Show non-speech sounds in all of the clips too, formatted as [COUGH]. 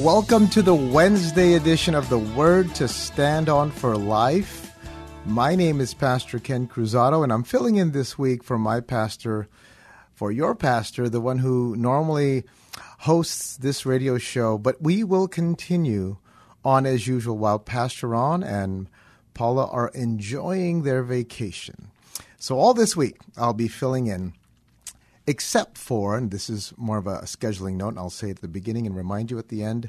Welcome to the Wednesday edition of the Word to Stand On for Life. My name is Pastor Ken Cruzado, and I'm filling in this week for my pastor, for your pastor, the one who normally hosts this radio show. But we will continue on as usual while Pastor Ron and Paula are enjoying their vacation. So, all this week, I'll be filling in except for, and this is more of a scheduling note, and I'll say at the beginning and remind you at the end,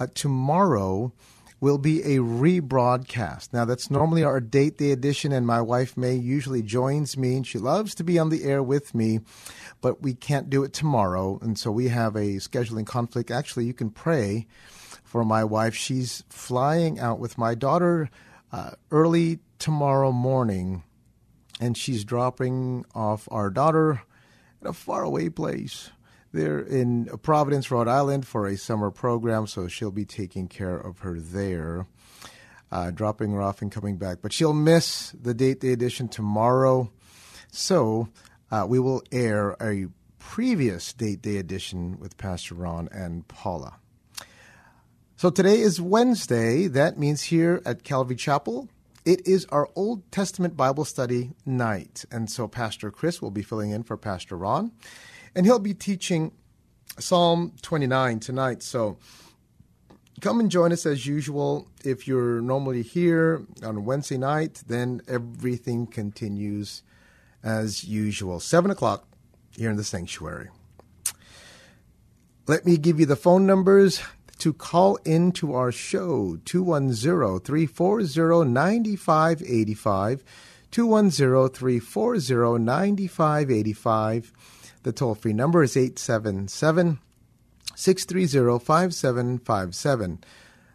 uh, tomorrow will be a rebroadcast. Now, that's normally our date day edition, and my wife May usually joins me, and she loves to be on the air with me, but we can't do it tomorrow, and so we have a scheduling conflict. Actually, you can pray for my wife. She's flying out with my daughter uh, early tomorrow morning, and she's dropping off our daughter in a faraway place. They're in Providence, Rhode Island for a summer program, so she'll be taking care of her there, uh, dropping her off and coming back. But she'll miss the date day edition tomorrow, so uh, we will air a previous date day edition with Pastor Ron and Paula. So today is Wednesday. That means here at Calvary Chapel, it is our Old Testament Bible study night. And so Pastor Chris will be filling in for Pastor Ron, and he'll be teaching Psalm 29 tonight. So come and join us as usual. If you're normally here on Wednesday night, then everything continues as usual. 7 o'clock here in the sanctuary. Let me give you the phone numbers to call into our show 210-340-9585 210-340-9585 the toll-free number is 877 630 5757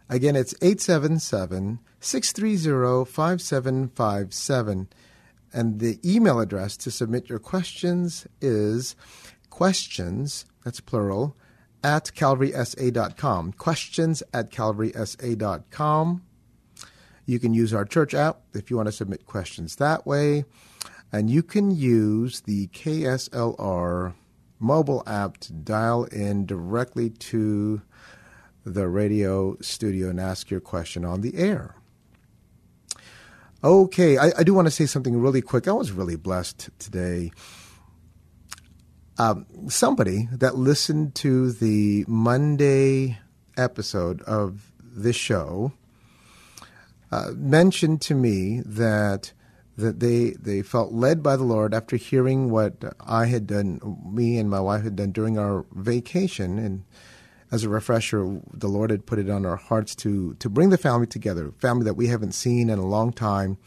again it's 877 630 5757 and the email address to submit your questions is questions that's plural at calvarysa.com. Questions at calvarysa.com. You can use our church app if you want to submit questions that way. And you can use the KSLR mobile app to dial in directly to the radio studio and ask your question on the air. Okay, I, I do want to say something really quick. I was really blessed today um, somebody that listened to the Monday episode of this show uh, mentioned to me that that they they felt led by the Lord after hearing what I had done, me and my wife had done during our vacation, and as a refresher, the Lord had put it on our hearts to to bring the family together, family that we haven't seen in a long time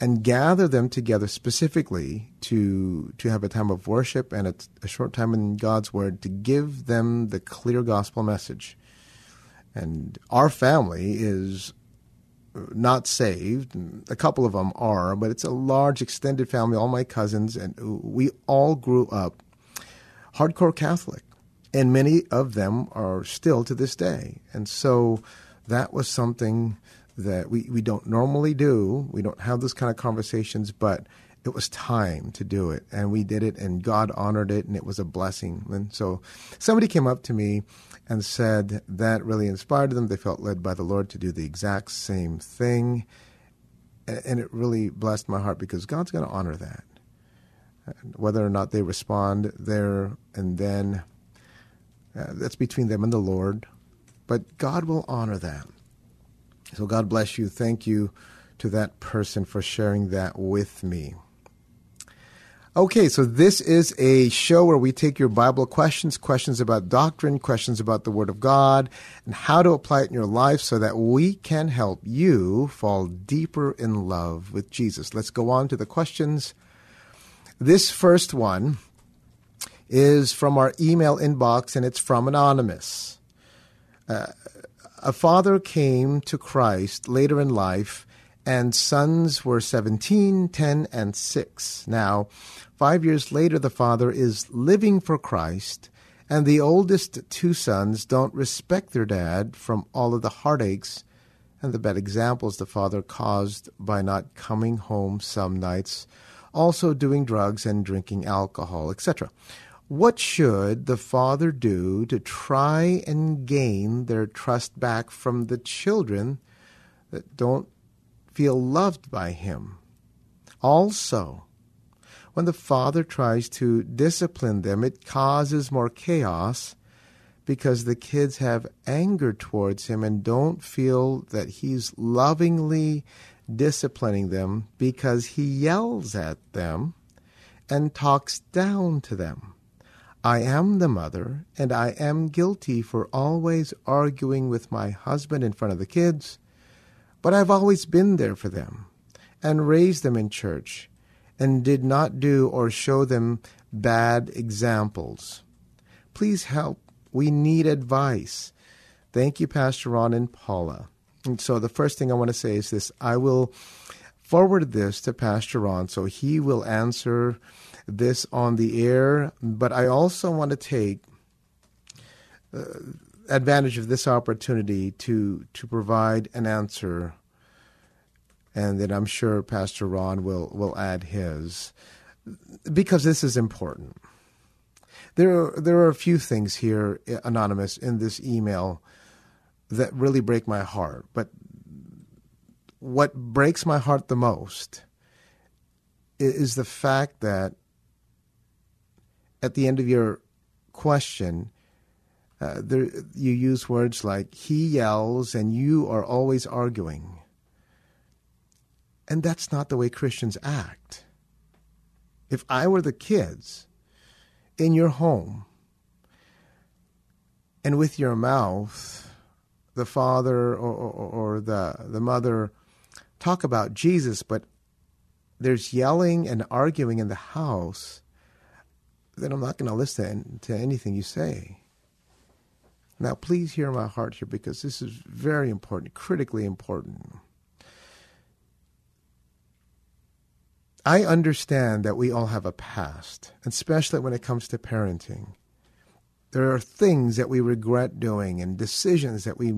and gather them together specifically to to have a time of worship and a, a, short time in God's Word to give them the clear gospel message. And our family is not saved. A couple of them are, but it's a large extended family. All my cousins and we all grew up hardcore Catholic, And many of them are still to this day. And so that was something that we, we don't normally do. We don't have those kind of conversations, but it was time to do it. And we did it, and God honored it, and it was a blessing. And so somebody came up to me and said that really inspired them. They felt led by the Lord to do the exact same thing. And it really blessed my heart because God's going to honor that. Whether or not they respond there and then, uh, that's between them and the Lord. But God will honor that. So God bless you. Thank you to that person for sharing that with me. Okay, so this is a show where we take your Bible questions, questions about doctrine, questions about the Word of God, and how to apply it in your life so that we can help you fall deeper in love with Jesus. Let's go on to the questions. This first one is from our email inbox, and it's from Anonymous. Uh, a father came to Christ later in life, and sons were 17, 10, and 6. Now, Five years later, the father is living for Christ, and the oldest two sons don't respect their dad from all of the heartaches and the bad examples the father caused by not coming home some nights, also doing drugs and drinking alcohol, etc. What should the father do to try and gain their trust back from the children that don't feel loved by him? Also, when the father tries to discipline them, it causes more chaos because the kids have anger towards him and don't feel that he's lovingly disciplining them because he yells at them and talks down to them. I am the mother, and I am guilty for always arguing with my husband in front of the kids, but I've always been there for them and raised them in church and did not do or show them bad examples. Please help. We need advice. Thank you, Pastor Ron and Paula. And so the first thing I want to say is this I will forward this to Pastor Ron so he will answer this on the air, but I also want to take uh, advantage of this opportunity to to provide an answer and then I'm sure Pastor Ron will, will add his, because this is important. There are, there are a few things here, Anonymous, in this email that really break my heart. But what breaks my heart the most is the fact that at the end of your question, uh, there, you use words like he yells and you are always arguing. And that's not the way Christians act. If I were the kids in your home and with your mouth, the father or, or, or, the, the mother talk about Jesus, but there's yelling and arguing in the house, then I'm not going to listen to anything you say. Now, please hear my heart here because this is very important, critically important. I understand that we all have a past, especially when it comes to parenting. There are things that we regret doing and decisions that we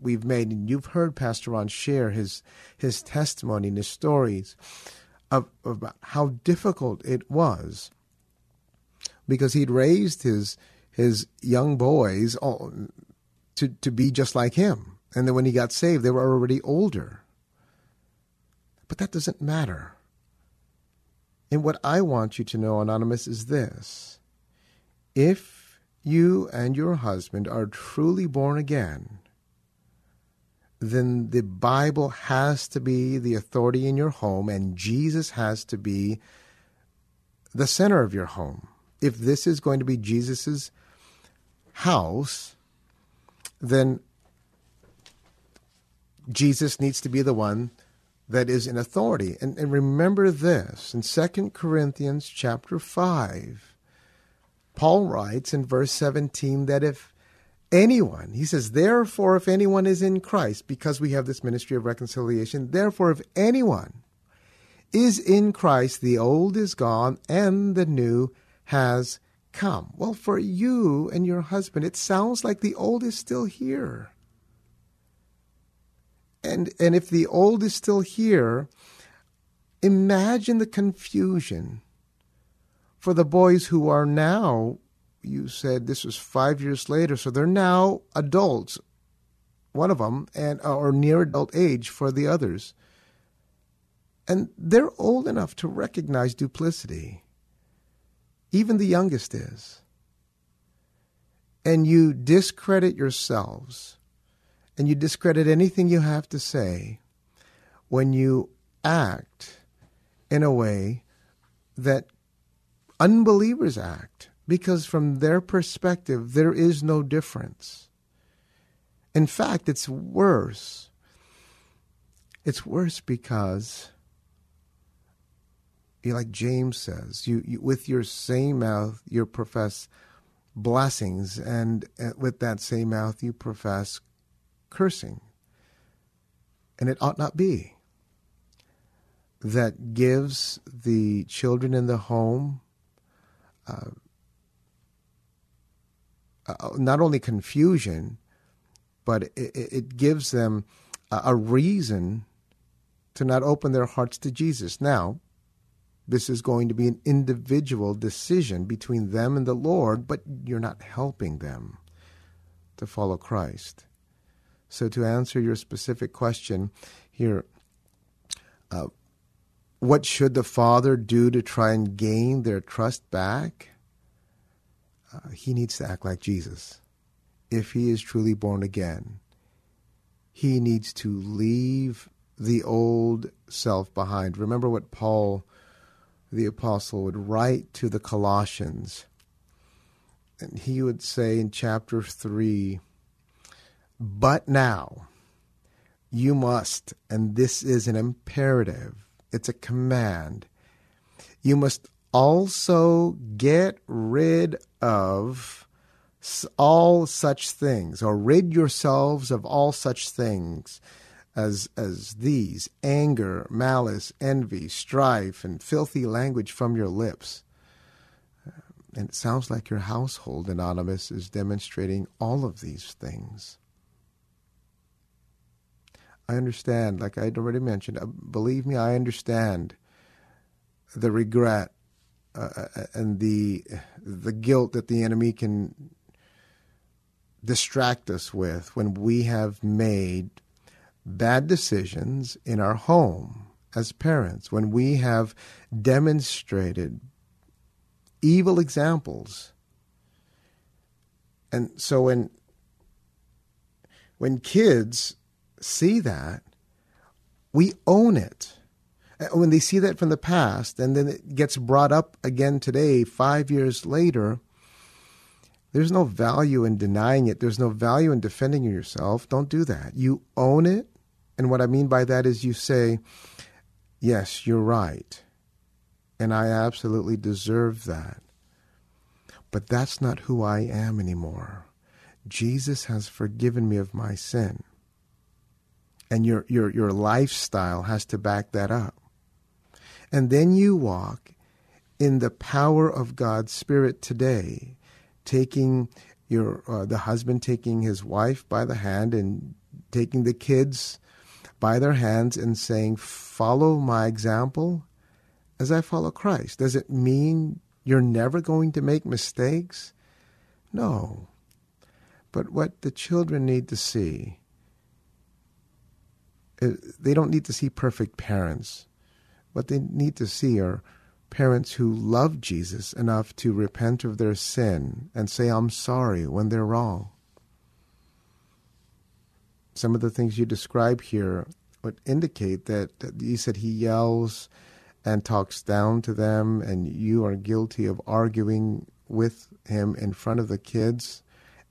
we've made. And you've heard Pastor Ron share his his testimony and his stories of, of how difficult it was because he'd raised his his young boys all, to to be just like him, and then when he got saved, they were already older. But that doesn't matter and what I want you to know, Anonymous, is this. If you and your husband are truly born again, then the Bible has to be the authority in your home, and Jesus has to be the center of your home. If this is going to be Jesus' house, then Jesus needs to be the one that is in authority. And, and remember this in 2 Corinthians chapter 5, Paul writes in verse 17 that if anyone, he says, therefore, if anyone is in Christ, because we have this ministry of reconciliation, therefore, if anyone is in Christ, the old is gone and the new has come? Well, for you and your husband, it sounds like the old is still here. And, and if the old is still here, imagine the confusion for the boys who are now, you said this was five years later, so they're now adults, one of them, and uh, or near adult age for the others. And they're old enough to recognize duplicity. Even the youngest is. And you discredit yourselves and you discredit anything you have to say when you act in a way that unbelievers act because from their perspective there is no difference. In fact, it's worse. It's worse because like James says, you, you, with your same mouth you profess blessings, and with that same mouth you profess cursing. And it ought not be. That gives the children in the home uh, uh, not only confusion, but it, it gives them a, a reason to not open their hearts to Jesus. Now, this is going to be an individual decision between them and the Lord, but you're not helping them to follow Christ. So, to answer your specific question here, uh, what should the father do to try and gain their trust back? Uh, he needs to act like Jesus. If he is truly born again, he needs to leave the old self behind. Remember what Paul the apostle would write to the Colossians. And he would say in chapter 3 But now you must, and this is an imperative, it's a command, you must also get rid of all such things, or rid yourselves of all such things as, as these anger, malice, envy, strife, and filthy language from your lips. And it sounds like your household, Anonymous, is demonstrating all of these things. I understand, like I'd already mentioned, uh, believe me, I understand the regret uh, uh, and the the guilt that the enemy can distract us with when we have made bad decisions in our home as parents, when we have demonstrated evil examples. And so when when kids see that, we own it. Uh, when they see that from the past and then it gets brought up again today, five years later, there's no value in denying it. There's no value in defending yourself. Don't do that. You own it and what I mean by that is you say, yes, you're right. And I absolutely deserve that. But that's not who I am anymore. Jesus has forgiven me of my sin. And your, your, your lifestyle has to back that up. And then you walk in the power of God's Spirit today, taking your uh, the husband taking his wife by the hand and taking the kids by their hands and saying, Follow my example as I follow Christ. Does it mean you're never going to make mistakes? No. But what the children need to see, uh, they don't need to see perfect parents. What they need to see are parents who love Jesus enough to repent of their sin and say, I'm sorry when they're wrong some of the things you describe here would indicate that, you said he yells and talks down to them, and you are guilty of arguing with him in front of the kids.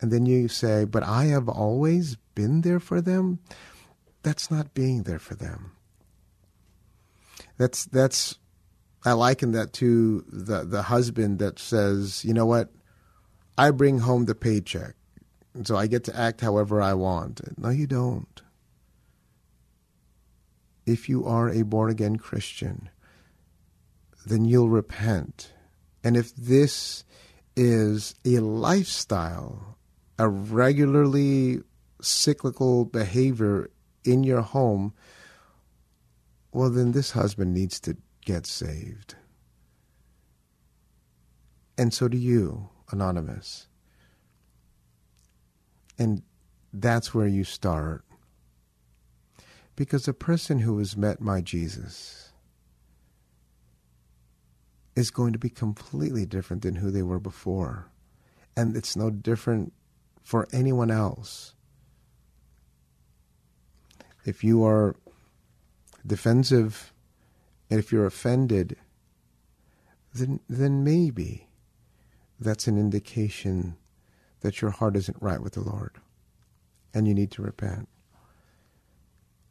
And then you say, But I have always been there for them. That's not being there for them. That's, that's, I liken that to the, the husband that says, You know what? I bring home the paycheck. So I get to act however I want. No, you don't. If you are a born again Christian, then you'll repent. And if this is a lifestyle, a regularly cyclical behavior in your home, well, then this husband needs to get saved. And so do you, Anonymous. And that's where you start. Because a person who has met my Jesus is going to be completely different than who they were before. And it's no different for anyone else. If you are defensive and if you're offended, then, then maybe that's an indication that your heart isn't right with the Lord and you need to repent.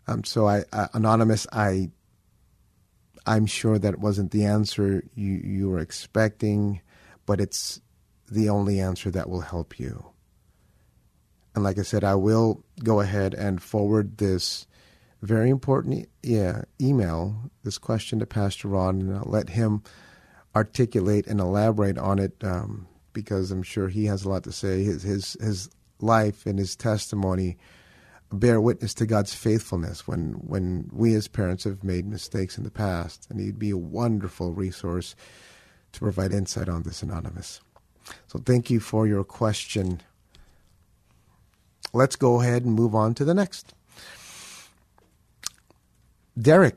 Um, so I, uh, anonymous, I, I'm sure that wasn't the answer you, you were expecting, but it's the only answer that will help you. And like I said, I will go ahead and forward this very important yeah, email, this question to Pastor Ron, and I'll let him articulate and elaborate on it um, because I'm sure he has a lot to say. His his his life and his testimony bear witness to God's faithfulness when when we as parents have made mistakes in the past, and he'd be a wonderful resource to provide insight on this anonymous. So thank you for your question. Let's go ahead and move on to the next. Derek.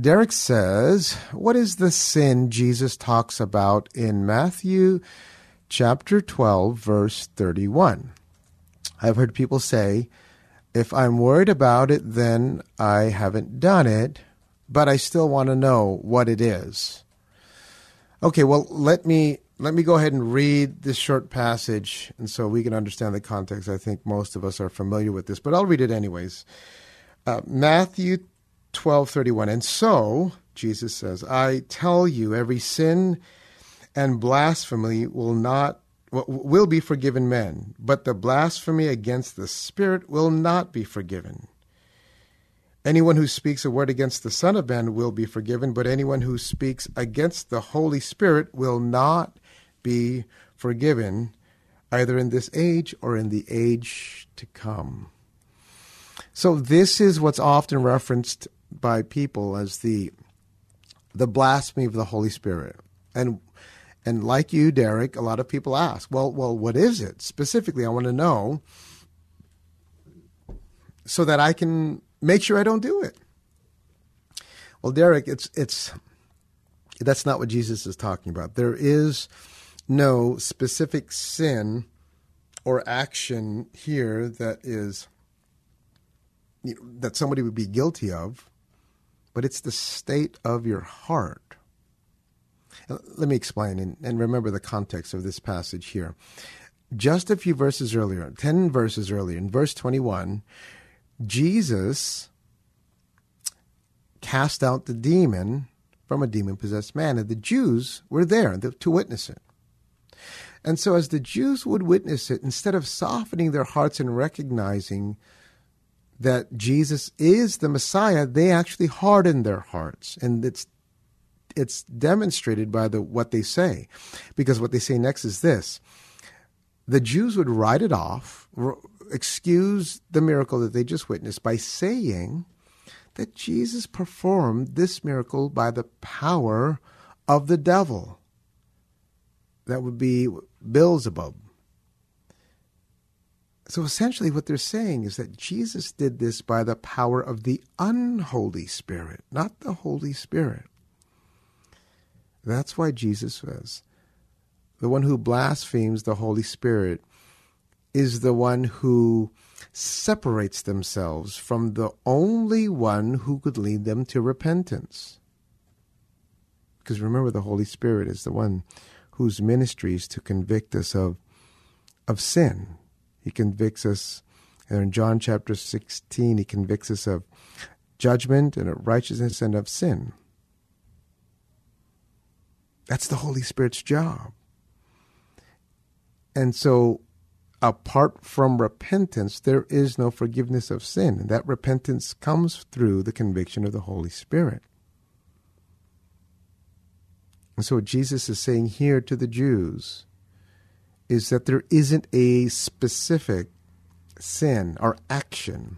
Derek says, What is the sin Jesus talks about in Matthew chapter 12, verse 31? I've heard people say, If I'm worried about it, then I haven't done it, but I still want to know what it is. Okay, well, let me let me go ahead and read this short passage, and so we can understand the context. I think most of us are familiar with this, but I'll read it anyways. Uh, Matthew 12:31 And so Jesus says I tell you every sin and blasphemy will not will be forgiven men but the blasphemy against the spirit will not be forgiven Anyone who speaks a word against the Son of Man will be forgiven, but anyone who speaks against the Holy Spirit will not be forgiven, either in this age or in the age to come. So, this is what's often referenced by people as the the blasphemy of the Holy Spirit. And and like you, Derek, a lot of people ask, well, well, what is it specifically? I want to know so that I can make sure I don't do it. Well, Derek, it's it's that's not what Jesus is talking about. There is no specific sin or action here that is you know, that somebody would be guilty of but it's the state of your heart. Let me explain and, and remember the context of this passage here. Just a few verses earlier, 10 verses earlier, in verse 21, Jesus cast out the demon from a demon possessed man, and the Jews were there to witness it. And so, as the Jews would witness it, instead of softening their hearts and recognizing that Jesus is the Messiah, they actually hardened their hearts. And it's it's demonstrated by the what they say. Because what they say next is this. The Jews would write it off, excuse the miracle that they just witnessed by saying that Jesus performed this miracle by the power of the devil. That would be Beelzebub. So essentially, what they're saying is that Jesus did this by the power of the unholy Spirit, not the Holy Spirit. That's why Jesus says the one who blasphemes the Holy Spirit is the one who separates themselves from the only one who could lead them to repentance. Because remember, the Holy Spirit is the one whose ministry is to convict us of, of sin, he convicts us. And in John chapter 16, he convicts us of judgment and of righteousness and of sin. That's the Holy Spirit's job. And so, apart from repentance, there is no forgiveness of sin. And that repentance comes through the conviction of the Holy Spirit. And so, what Jesus is saying here to the Jews is that there isn't a specific sin or action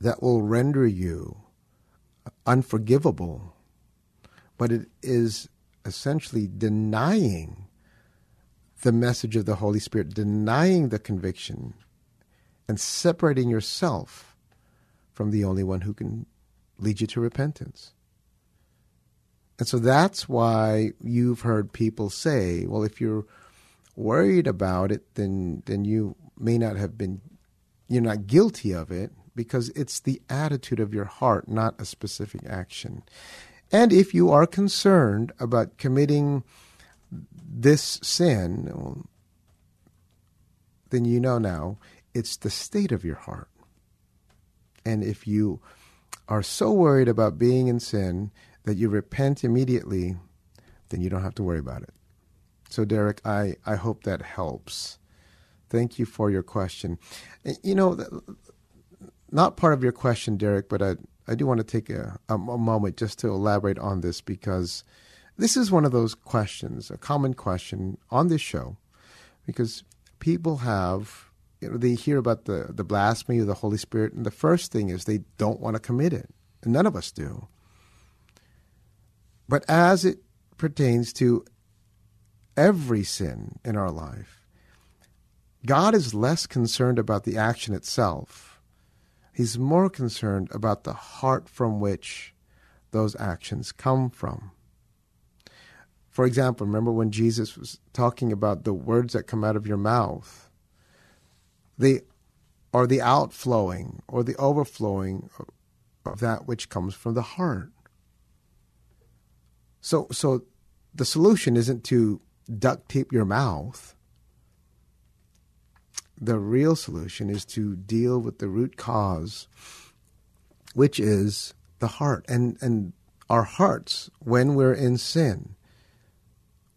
that will render you unforgivable, but it is essentially denying the message of the Holy Spirit, denying the conviction, and separating yourself from the only one who can lead you to repentance. And so that's why you've heard people say, well, if you're worried about it, then then you may not have been you're not guilty of it because it's the attitude of your heart, not a specific action. And if you are concerned about committing this sin, then you know now it's the state of your heart. And if you are so worried about being in sin that you repent immediately, then you don't have to worry about it. So, Derek, I, I hope that helps. Thank you for your question. You know, not part of your question, Derek, but I, I do want to take a, a, moment just to elaborate on this because this is one of those questions, a common question on this show, because people have, you know, they hear about the, the blasphemy of the Holy Spirit, and the first thing is they don't want to commit it. And none of us do. But as it pertains to every sin in our life, God is less concerned about the action itself. He's more concerned about the heart from which those actions come from. For example, remember when Jesus was talking about the words that come out of your mouth? They are the outflowing or the overflowing of that which comes from the heart. So, so the solution isn't to duct tape your mouth. The real solution is to deal with the root cause, which is the heart. And, and our hearts, when we're in sin,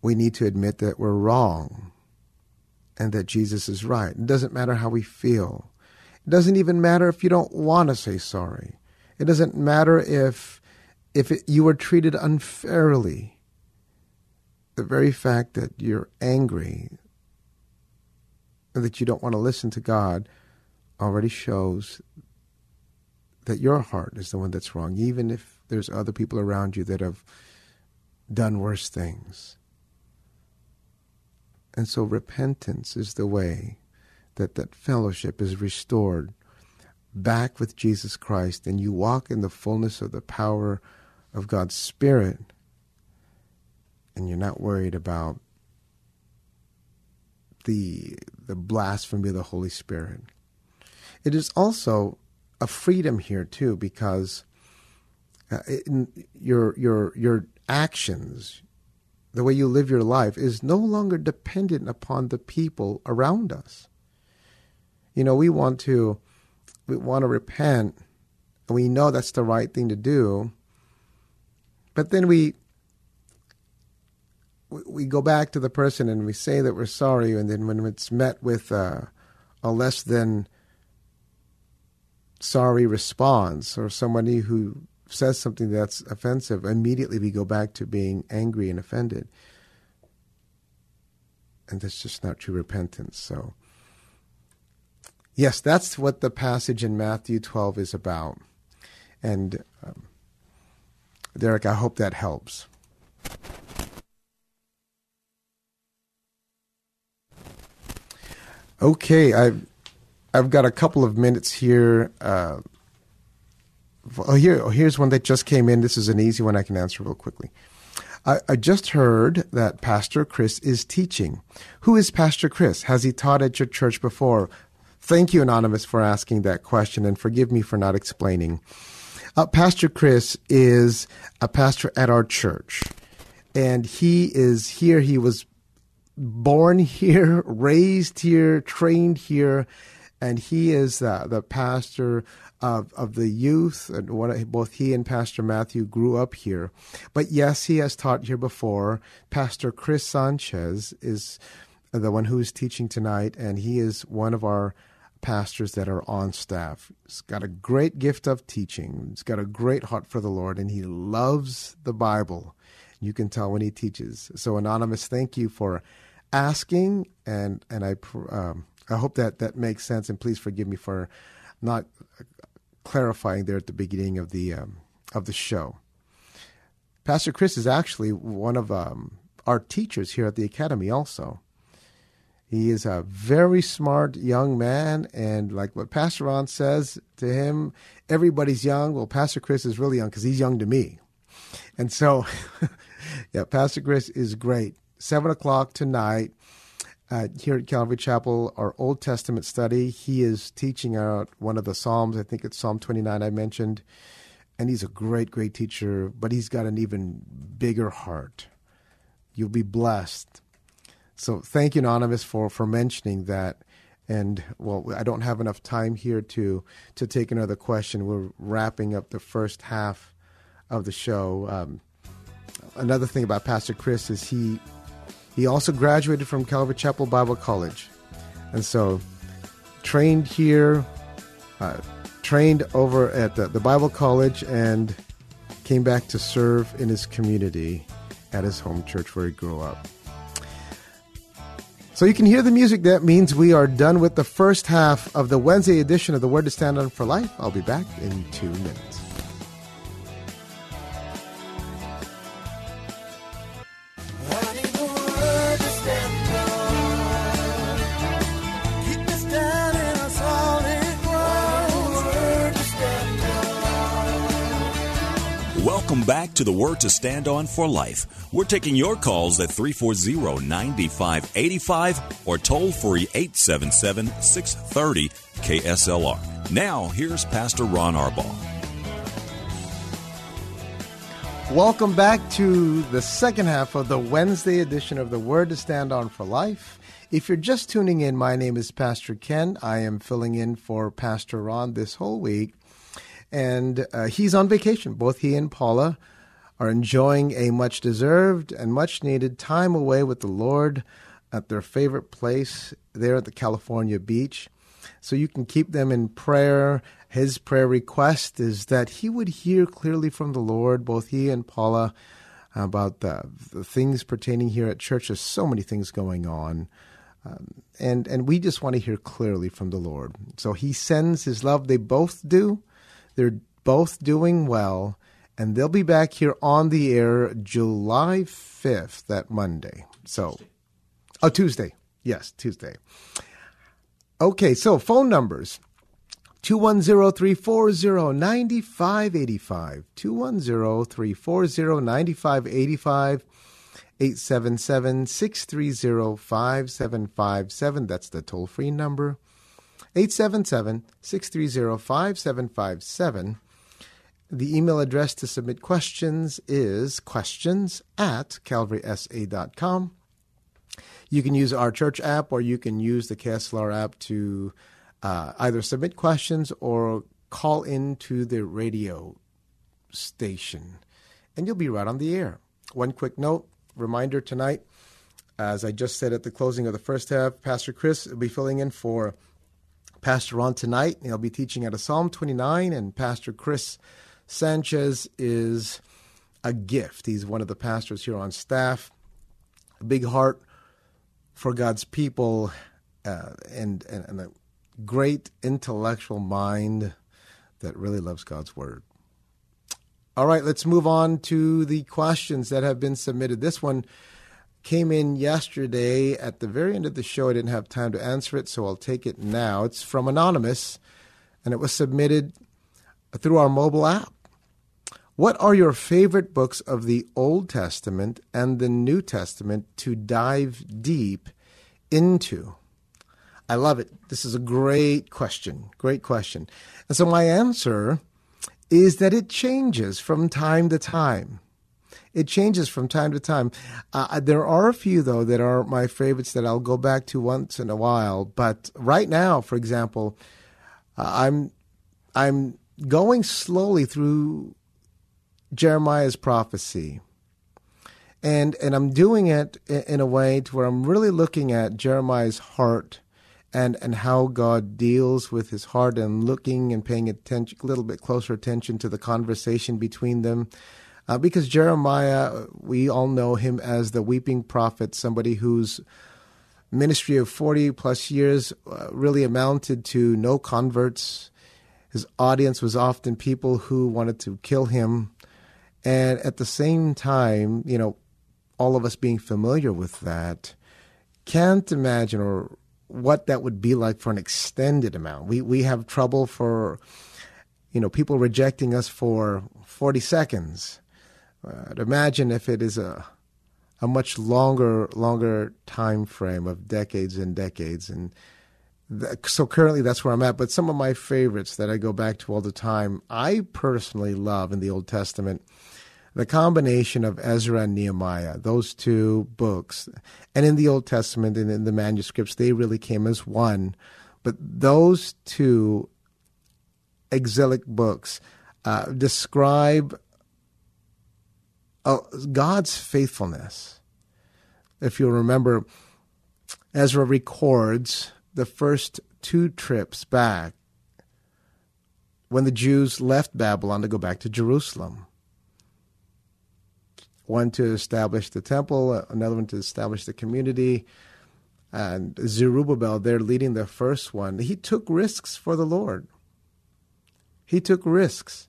we need to admit that we're wrong and that Jesus is right. It doesn't matter how we feel. It doesn't even matter if you don't want to say sorry. It doesn't matter if if it, you were treated unfairly, the very fact that you're angry that you don't want to listen to God already shows that your heart is the one that's wrong, even if there's other people around you that have done worse things. And so repentance is the way that that fellowship is restored back with Jesus Christ and you walk in the fullness of the power of God's Spirit, and you're not worried about the the blasphemy of the Holy Spirit. It is also a freedom here too, because uh, your your your actions, the way you live your life, is no longer dependent upon the people around us. You know, we want to we want to repent, and we know that's the right thing to do, but then we we go back to the person and we say that we're sorry, and then when it's met with uh, a less than sorry response or somebody who says something that's offensive, immediately we go back to being angry and offended. And that's just not true repentance. So, yes, that's what the passage in Matthew 12 is about. And um, Derek, I hope that helps. Okay, I've I've got a couple of minutes here. Uh, oh, here, oh, here's one that just came in. This is an easy one I can answer real quickly. I, I just heard that Pastor Chris is teaching. Who is Pastor Chris? Has he taught at your church before? Thank you, Anonymous, for asking that question, and forgive me for not explaining. Uh, pastor Chris is a pastor at our church, and he is here. He was born here, [LAUGHS] raised here, trained here, and he is uh, the pastor of, of the youth. And what, both he and Pastor Matthew grew up here. But yes, he has taught here before. Pastor Chris Sanchez is the one who is teaching tonight, and he is one of our pastors that are on staff. He's got a great gift of teaching. He's got a great heart for the Lord, and he loves the Bible. You can tell when he teaches. So, Anonymous, thank you for asking, and and I um, I hope that that makes sense. And please forgive me for not clarifying there at the beginning of the um, of the show. Pastor Chris is actually one of um, our teachers here at the academy. Also, he is a very smart young man, and like what Pastor Ron says to him, everybody's young. Well, Pastor Chris is really young because he's young to me, and so [LAUGHS] yeah, Pastor Chris is great. Seven o'clock tonight uh, here at Calvary Chapel, our Old Testament study. He is teaching out one of the Psalms. I think it's Psalm 29 I mentioned. And he's a great, great teacher, but he's got an even bigger heart. You'll be blessed. So thank you, Anonymous, for, for mentioning that. And well, I don't have enough time here to to take another question. We're wrapping up the first half of the show. Um, another thing about Pastor Chris is he he also graduated from Calvary Chapel Bible College. And so, trained here, uh, trained over at the, the Bible College, and came back to serve in his community at his home church where he grew up. So you can hear the music. That means we are done with the first half of the Wednesday edition of the Word to Stand on for Life. I'll be back in two minutes. Back to the Word to Stand On for Life. We're taking your calls at 340 9585 or toll free 877 630 KSLR. Now, here's Pastor Ron Arbaugh. Welcome back to the second half of the Wednesday edition of the Word to Stand On for Life. If you're just tuning in, my name is Pastor Ken. I am filling in for Pastor Ron this whole week and uh, he's on vacation. Both he and Paula are enjoying a much deserved and much needed time away with the Lord at their favorite place there at the California beach. So you can keep them in prayer. His prayer request is that he would hear clearly from the Lord, both he and Paula, about the, the things pertaining here at church. There's so many things going on. Um, and and we just want to hear clearly from the Lord. So he sends his love. They both do. They're both doing well, and they'll be back here on the air July 5th, that Monday. So, oh, Tuesday. Yes, Tuesday. Okay, so phone numbers 210 340 9585. 210 340 9585. 877 630 5757. That's the toll free number. 877 630 5757. The email address to submit questions is questions at calvarysa.com. You can use our church app or you can use the KSLR app to uh, either submit questions or call into the radio station, and you'll be right on the air. One quick note reminder tonight, as I just said at the closing of the first half, Pastor Chris will be filling in for Pastor Ron tonight. He'll be teaching out of Psalm 29, and Pastor Chris Sanchez is a gift. He's one of the pastors here on staff. A big heart for God's people, uh, and, and, and a great intellectual mind that really loves God's Word. All right, let's move on to the questions that have been submitted. This one came in yesterday at the very end of the show. I didn't have time to answer it, so I'll take it now. It's from Anonymous, and it was submitted through our mobile app. What are your favorite books of the Old Testament and the New Testament to dive deep into? I love it. This is a great question. Great question. And so my answer is that it changes from time to time it changes from time to time. Uh, there are a few though that are my favorites that I'll go back to once in a while. But right now, for example, uh, I'm I'm going slowly through Jeremiah's prophecy. And and I'm doing it in a way to where I'm really looking at Jeremiah's heart and and how God deals with his heart and looking and paying attention a little bit closer attention to the conversation between them uh, because Jeremiah, we all know him as the weeping prophet, somebody whose ministry of 40 plus years uh, really amounted to no converts. His audience was often people who wanted to kill him. And at the same time, you know, all of us being familiar with that, can't imagine or what that would be like for an extended amount. We we have trouble for you know people rejecting us for 40 seconds. Imagine if it is a a much longer longer time frame of decades and decades. And so currently that's where I'm at. But some of my favorites that I go back to all the time I personally love in the Old Testament the combination of Ezra and Nehemiah those two books. And in the Old Testament and in the manuscripts they really came as one. But those two exilic books uh, describe uh, God's faithfulness. If you'll remember, Ezra records the first two trips back when the Jews left Babylon to go back to Jerusalem. One to establish the temple, another one to establish the community. And Zerubbabel, they're leading the first one. He took risks for the Lord. He took risks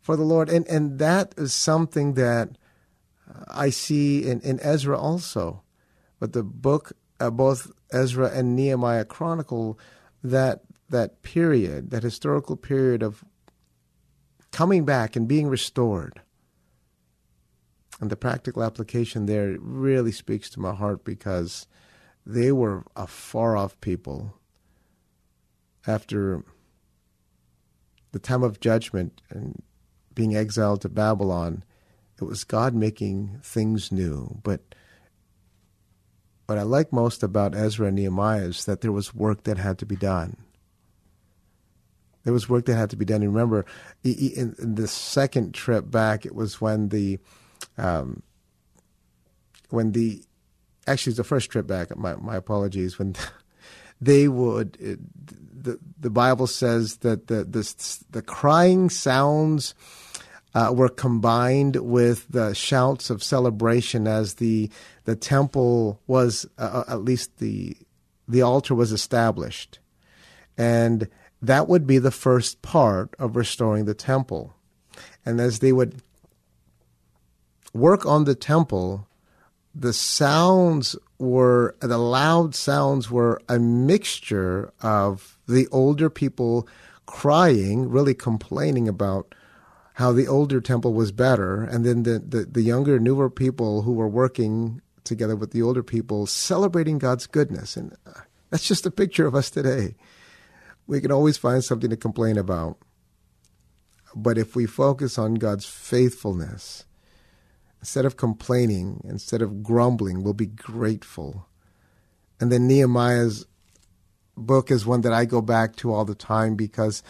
for the Lord. And, and that is something that I see in, in Ezra also. But the book, uh, both Ezra and Nehemiah chronicle that that period, that historical period of coming back and being restored. And the practical application there really speaks to my heart because they were a far off people after the time of judgment and being exiled to Babylon it was God making things new. But what I like most about Ezra and Nehemiah is that there was work that had to be done. There was work that had to be done. Remember, in, the second trip back, it was when the, um, when the, actually, the first trip back. My my apologies. When [LAUGHS] they would, it, the the Bible says that the the the crying sounds uh, were combined with the shouts of celebration as the the temple was uh, uh, at least the the altar was established, and that would be the first part of restoring the temple. And as they would work on the temple, the sounds were the loud sounds were a mixture of the older people crying, really complaining about how the older temple was better, and then the, the, the younger, newer people who were working together with the older people celebrating God's goodness. And uh, that's just a picture of us today. We can always find something to complain about. But if we focus on God's faithfulness, instead of complaining, instead of grumbling, we'll be grateful. And then Nehemiah's book is one that I go back to all the time because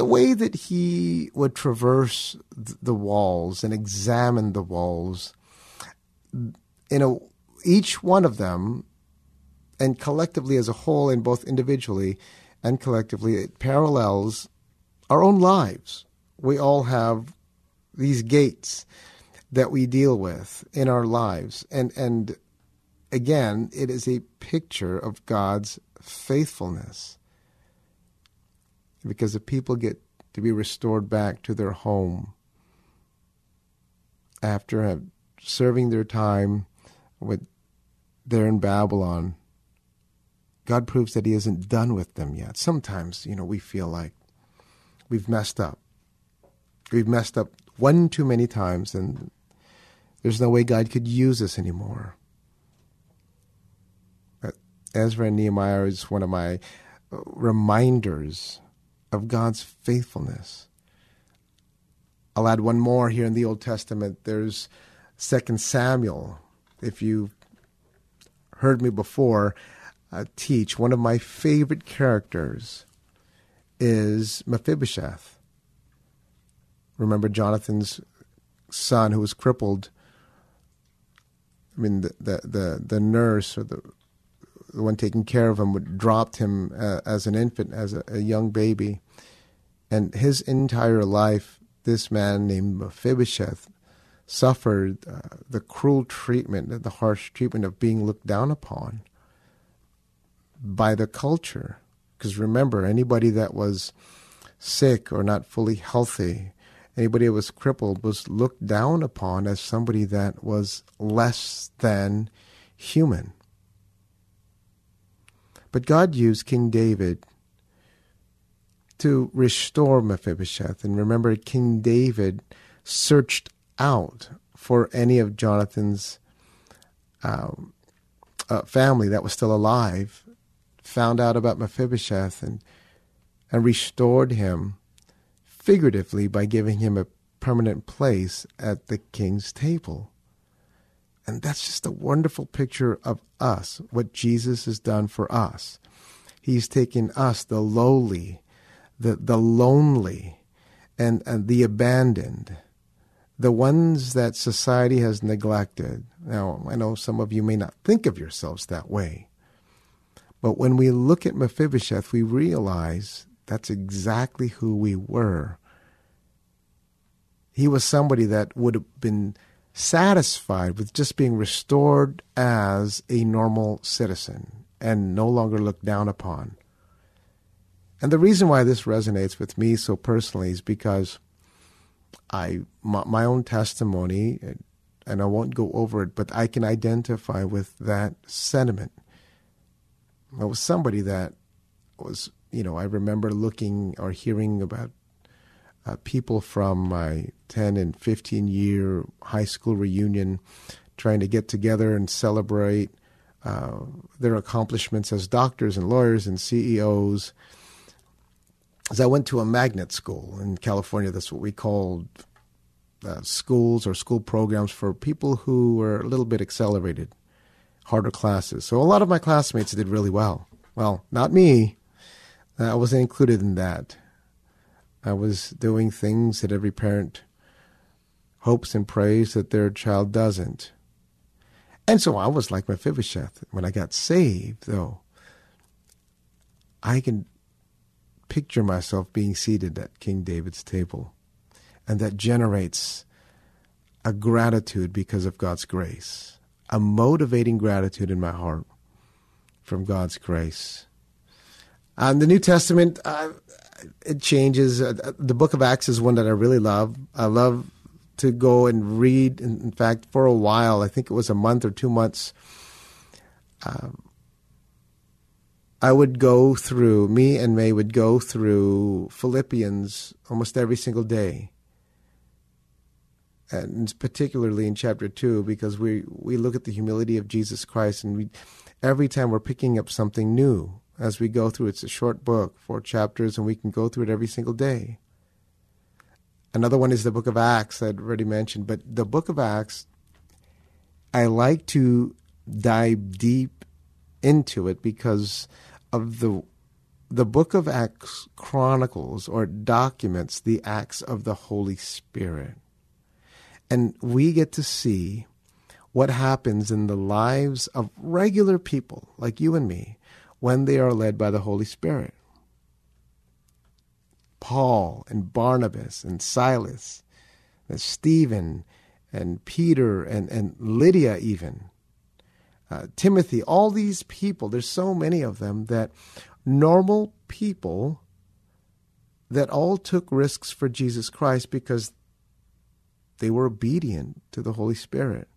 the way that he would traverse the walls and examine the walls, you know, each one of them, and collectively as a whole, and both individually and collectively, it parallels our own lives. We all have these gates that we deal with in our lives, and and again, it is a picture of God's faithfulness because the people get to be restored back to their home after serving their time with there in Babylon. God proves that He isn't done with them yet. Sometimes, you know, we feel like we've messed up. We've messed up one too many times, and there's no way God could use us anymore. Ezra and Nehemiah is one of my uh, reminders of God's faithfulness. I'll add one more here in the Old Testament. There's Second Samuel. If you've heard me before uh, teach, one of my favorite characters is Mephibosheth. Remember Jonathan's son who was crippled. I mean, the the the, the nurse or the the one taking care of him would dropped him uh, as an infant, as a, a, young baby, and his entire life, this man named Mephibosheth suffered uh, the cruel treatment, the harsh treatment of being looked down upon. by the culture. Because remember, anybody that was sick or not fully healthy, anybody that was crippled, was looked down upon as somebody that was less than human. But God used King David to restore Mephibosheth. And remember, King David searched out for any of Jonathan's um, uh, family that was still alive, found out about Mephibosheth, and, and restored him figuratively by giving him a permanent place at the king's table. And that's just a wonderful picture of us, what Jesus has done for us. He's taken us, the lowly, the, the lonely, and, and the abandoned, the ones that society has neglected. Now, I know some of you may not think of yourselves that way, but when we look at Mephibosheth, we realize that's exactly who we were. He was somebody that would have been satisfied with just being restored as a normal citizen and no longer looked down upon. And the reason why this resonates with me so personally is because I my, my own testimony, and I won't go over it, but I can identify with that sentiment. I was somebody that was, you know, I remember looking or hearing about uh, people from my 10 and 15 year high school reunion trying to get together and celebrate uh, their accomplishments as doctors and lawyers and CEOs is I went to a magnet school in California. That's what we called uh, schools or school programs for people who were a little bit accelerated, harder classes. So a lot of my classmates did really well. Well, not me. I wasn't included in that. I was doing things that every parent hopes and prays that their child doesn't. And so I was like Mephibosheth. When I got saved, though, I can picture myself being seated at King David's table. And that generates a gratitude because of God's grace, a motivating gratitude in my heart from God's grace. And the New Testament, uh, it changes. Uh, the book of Acts is one that I really love. I love to go and read. In fact, for a while, I think it was a month or two months, um, I would go through, me and May would go through Philippians almost every single day. And particularly in chapter two, because we, we look at the humility of Jesus Christ, and we, every time we're picking up something new as we go through. It's a short book, four chapters, and we can go through it every single day. Another one is the book of Acts, I'd already mentioned, but the book of Acts, I like to dive deep into it because of the the book of Acts chronicles or documents the acts of the Holy Spirit. And we get to see what happens in the lives of regular people like you and me when they are led by the Holy Spirit. Paul and Barnabas and Silas, and Stephen and Peter and, and Lydia, even uh, Timothy, all these people, there's so many of them that normal people that all took risks for Jesus Christ because they were obedient to the Holy Spirit.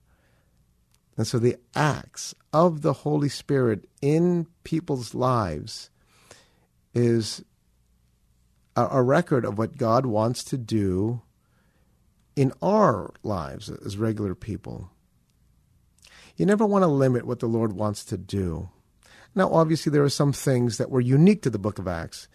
And so the acts of the Holy Spirit in people's lives is a, a, record of what God wants to do in our lives as regular people. You never want to limit what the Lord wants to do. Now, obviously, there are some things that were unique to the book of Acts.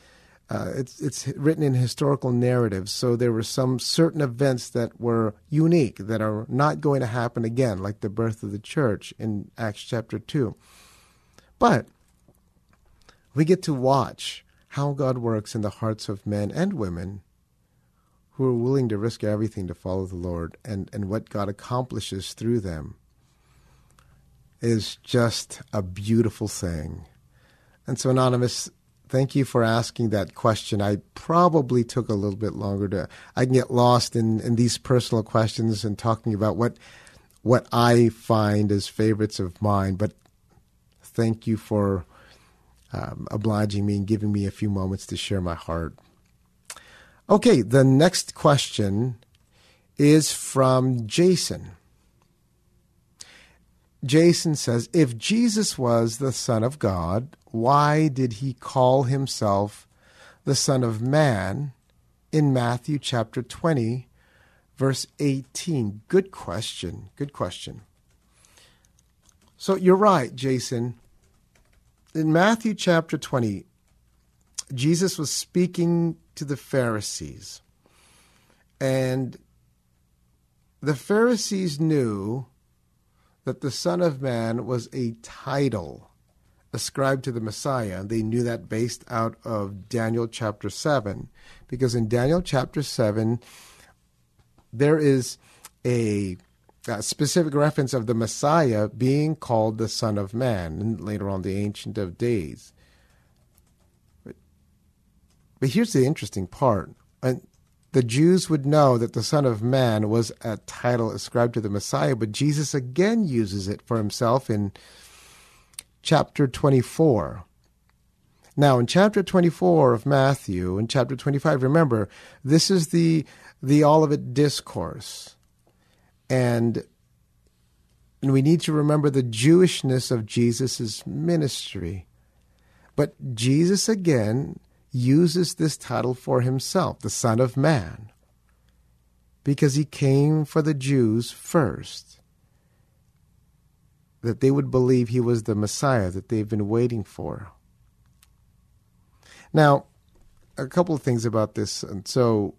Uh, it's it's written in historical narratives, so there were some certain events that were unique that are not going to happen again, like the birth of the church in Acts chapter two. But we get to watch how God works in the hearts of men and women who are willing to risk everything to follow the Lord, and and what God accomplishes through them is just a beautiful thing. And so, Anonymous, thank you for asking that question. I probably took a little bit longer to. I can get lost in, in these personal questions and talking about what what I find as favorites of mine. But thank you for um, obliging me and giving me a few moments to share my heart. Okay, the next question is from Jason. Jason says, If Jesus was the Son of God, why did he call himself the Son of Man in Matthew chapter 20, verse 18? Good question. Good question. So you're right, Jason. In Matthew chapter 20, Jesus was speaking to the Pharisees. And the Pharisees knew that the Son of Man was a title ascribed to the Messiah. They knew that based out of Daniel chapter 7, because in Daniel chapter 7, there is a, a, specific reference of the Messiah being called the Son of Man, and later on the Ancient of Days. But, but here's the interesting part. And the Jews would know that the Son of Man was a title ascribed to the Messiah, but Jesus again uses it for himself in chapter 24. Now, in chapter 24 of Matthew, in chapter 25, remember, this is the, the Olivet Discourse. And, and we need to remember the Jewishness of Jesus' ministry. But Jesus again uses this title for himself, the Son of Man, because he came for the Jews first, that they would believe he was the Messiah that they've been waiting for. Now, a couple of things about this. And so,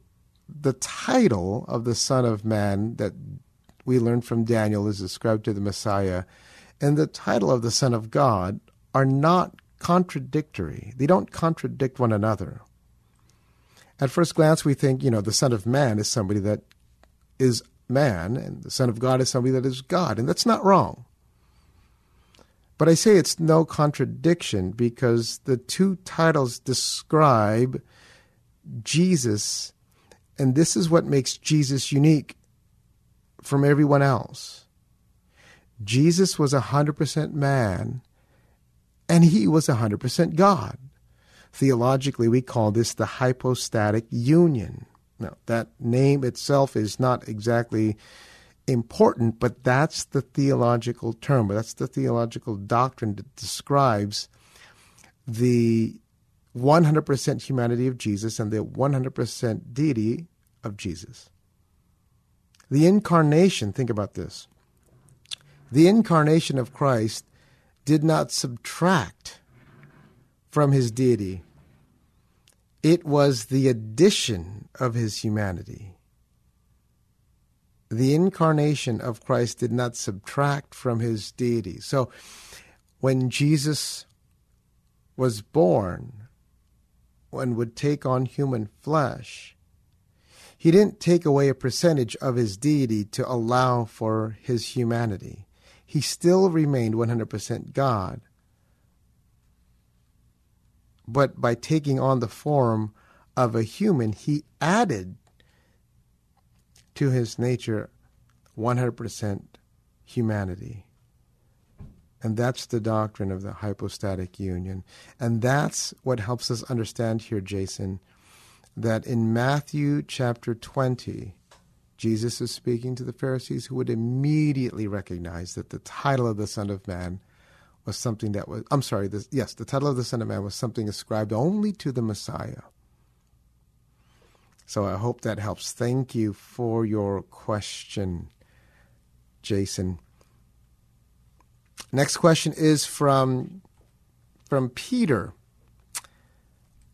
the title of the Son of Man that we learn from Daniel is ascribed to the Messiah, and the title of the Son of God are not contradictory. They don't contradict one another. At first glance, we think, you know, the Son of Man is somebody that is man, and the Son of God is somebody that is God, and that's not wrong. But I say it's no contradiction because the two titles describe Jesus, and this is what makes Jesus unique from everyone else. Jesus was 100% man and he was 100% God. Theologically, we call this the hypostatic union. Now, that name itself is not exactly important, but that's the theological term, that's the theological doctrine that describes the 100% humanity of Jesus and the 100% deity of Jesus. The incarnation, think about this. The incarnation of Christ did not subtract from his deity, it was the addition of his humanity. The incarnation of Christ did not subtract from his deity. So when Jesus was born and would take on human flesh, he didn't take away a percentage of his deity to allow for his humanity he still remained 100% God. But by taking on the form of a human, he added to his nature 100% humanity. And that's the doctrine of the hypostatic union. And that's what helps us understand here, Jason, that in Matthew chapter 20, Jesus is speaking to the Pharisees who would immediately recognize that the title of the Son of Man was something that was, I'm sorry, this, yes, the title of the Son of Man was something ascribed only to the Messiah. So I hope that helps. Thank you for your question, Jason. Next question is from from Peter.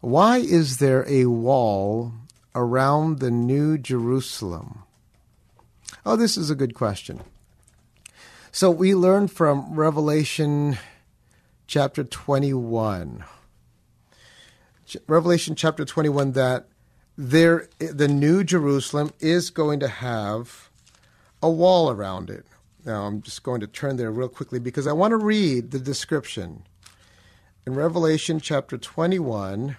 Why is there a wall around the New Jerusalem? Oh, this is a good question. So we learn from Revelation chapter 21. Revelation chapter 21 that there the new Jerusalem is going to have a wall around it. Now I'm just going to turn there real quickly because I want to read the description. In Revelation chapter 21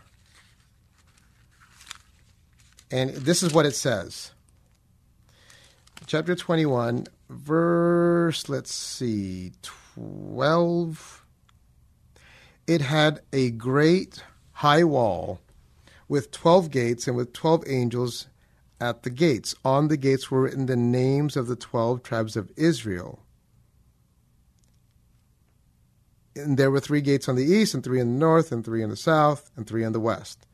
and this is what it says chapter 21, verse, let's see, 12. it had a great high wall with 12 gates and with 12 angels at the gates. On the gates were written the names of the 12 tribes of Israel. And there were three gates on the east, and three in the north, and three in the south, and three in the west.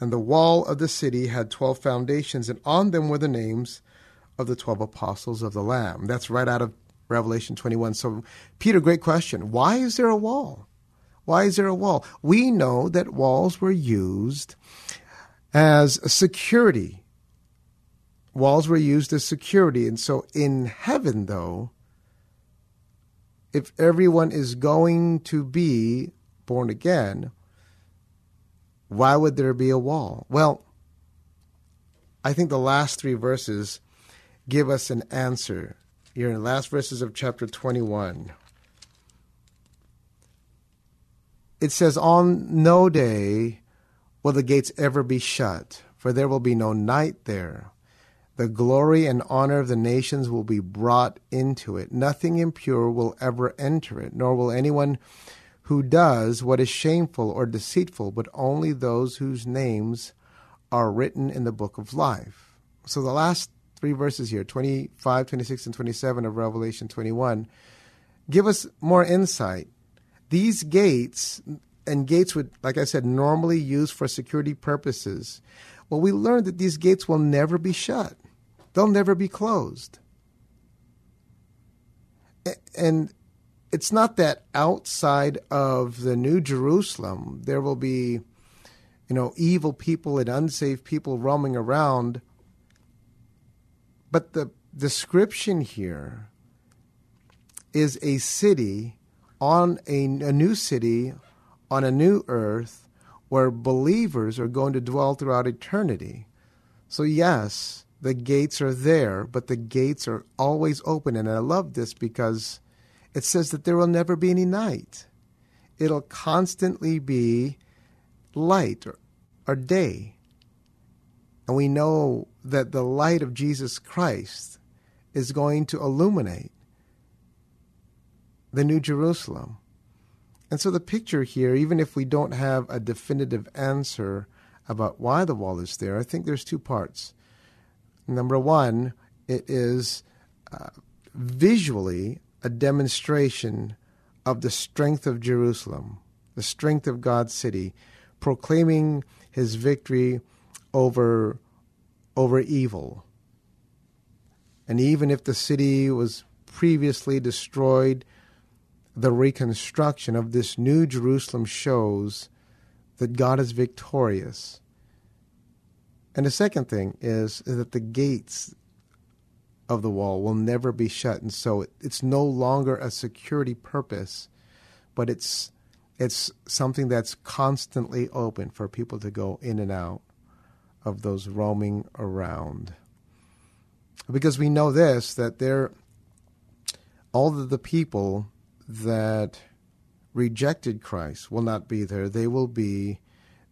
And the wall of the city had 12 foundations, and on them were the names of the 12 apostles of the Lamb. That's right out of Revelation 21. So, Peter, great question. Why is there a wall? Why is there a wall? We know that walls were used as security. Walls were used as security. And so in heaven, though, if everyone is going to be born again, why would there be a wall? Well, I think the last three verses give us an answer. Here in the last verses of chapter 21. It says, On no day will the gates ever be shut, for there will be no night there. The glory and honor of the nations will be brought into it. Nothing impure will ever enter it, nor will anyone who does what is shameful or deceitful, but only those whose names are written in the book of life. So the last three verses here 25, 26, and 27 of Revelation 21 give us more insight. These gates, and gates would, like I said, normally used for security purposes. Well, we learned that these gates will never be shut, they'll never be closed. And it's not that outside of the New Jerusalem there will be, you know, evil people and unsaved people roaming around but the description here is a city on a, a new city on a new earth where believers are going to dwell throughout eternity. So, yes, the gates are there, but the gates are always open. And I love this because it says that there will never be any night, it'll constantly be light or, or day. And we know that the light of Jesus Christ is going to illuminate the New Jerusalem. And so the picture here, even if we don't have a definitive answer about why the wall is there, I think there's two parts. Number one, it is uh, visually a demonstration of the strength of Jerusalem, the strength of God's city, proclaiming his victory over over evil. And even if the city was previously destroyed, the reconstruction of this new Jerusalem shows that God is victorious. And the second thing is, is that the gates of the wall will never be shut, and so it, it's no longer a security purpose, but it's it's something that's constantly open for people to go in and out of those roaming around. Because we know this that there all of the people that rejected Christ will not be there. They will be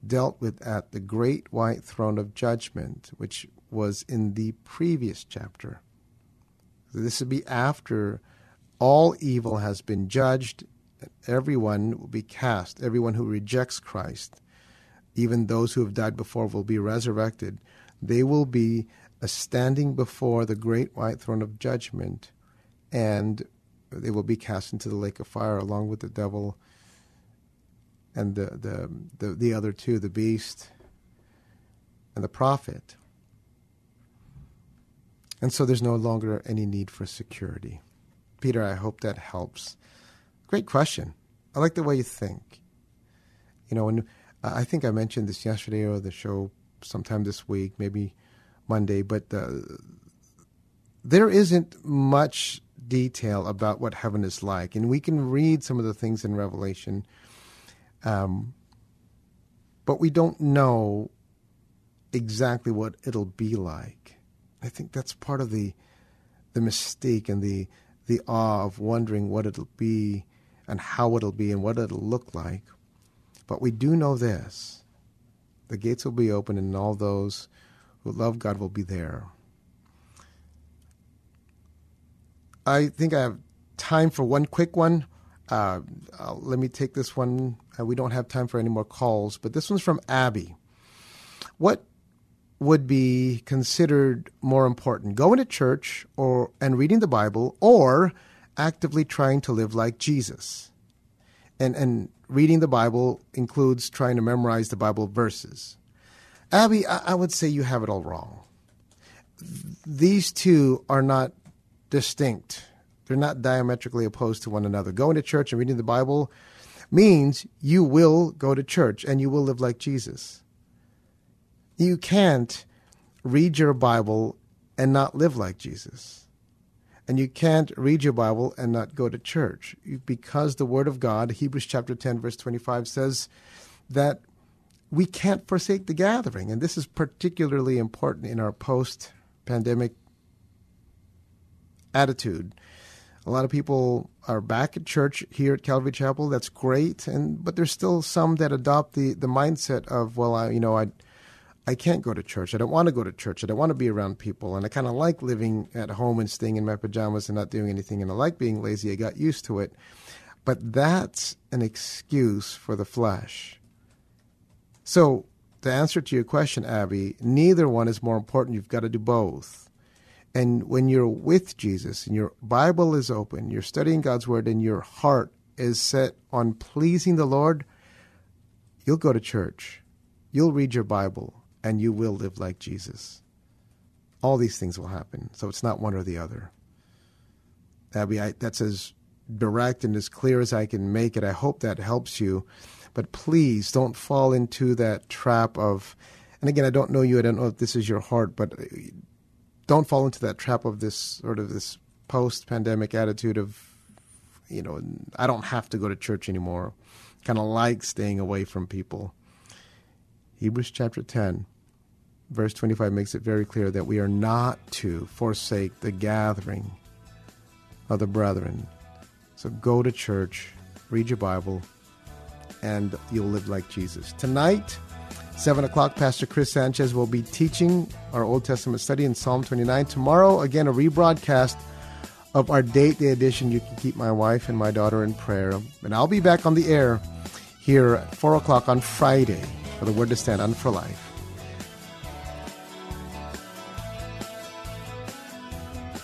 dealt with at the great white throne of judgment, which was in the previous chapter. This will be after all evil has been judged, everyone will be cast, everyone who rejects Christ even those who have died before will be resurrected. They will be standing before the great white throne of judgment, and they will be cast into the lake of fire along with the devil and the, the, the, the other two, the beast and the prophet. And so there's no longer any need for security. Peter, I hope that helps. Great question. I like the way you think. You know, when I think I mentioned this yesterday or the show sometime this week, maybe Monday, but uh, there isn't much detail about what heaven is like. And we can read some of the things in Revelation, um, but we don't know exactly what it'll be like. I think that's part of the the mystique and the the awe of wondering what it'll be and how it'll be and what it'll look like. But we do know this the gates will be open, and all those who love God will be there. I think I have time for one quick one. Uh, let me take this one. Uh, we don't have time for any more calls, but this one's from Abby. What would be considered more important, going to church or and reading the Bible, or actively trying to live like Jesus? And and reading the Bible includes trying to memorize the Bible verses. Abby, I, I would say you have it all wrong. These two are not distinct. They're not diametrically opposed to one another. Going to church and reading the Bible means you will go to church and you will live like Jesus. You can't read your Bible and not live like Jesus. And you can't read your Bible and not go to church because the Word of God, Hebrews chapter 10, verse 25, says that we can't forsake the gathering. And this is particularly important in our post pandemic attitude. A lot of people are back at church here at Calvary Chapel. That's great, and but there's still some that adopt the, the mindset of, well, I, you know, I I can't go to church. I don't want to go to church. I don't want to be around people. And I kind of like living at home and staying in my pajamas and not doing anything. And I like being lazy. I got used to it. But that's an excuse for the flesh. So, the answer to your question, Abby, neither one is more important. You've got to do both. And when you're with Jesus and your Bible is open, you're studying God's Word, and your heart is set on pleasing the Lord, you'll go to church. You'll read your Bible and you will live like Jesus. All these things will happen. So it's not one or the other. Abby, I, that's as direct and as clear as I can make it. I hope that helps you. But please don't fall into that trap of, and again, I don't know you. I don't know if this is your heart, but don't fall into that trap of this sort of this post pandemic attitude of, you know, I don't have to go to church anymore. Kind of like staying away from people. Hebrews chapter 10 verse 25 makes it very clear that we are not to forsake the gathering of the brethren. So go to church, read your Bible, and you'll live like Jesus. Tonight, 7 o'clock, Pastor Chris Sanchez will be teaching our Old Testament study in Psalm 29. Tomorrow, again, a rebroadcast of our date day edition. You can keep my wife and my daughter in prayer. And I'll be back on the air here at 4 o'clock on Friday for the Word to Stand on for Life.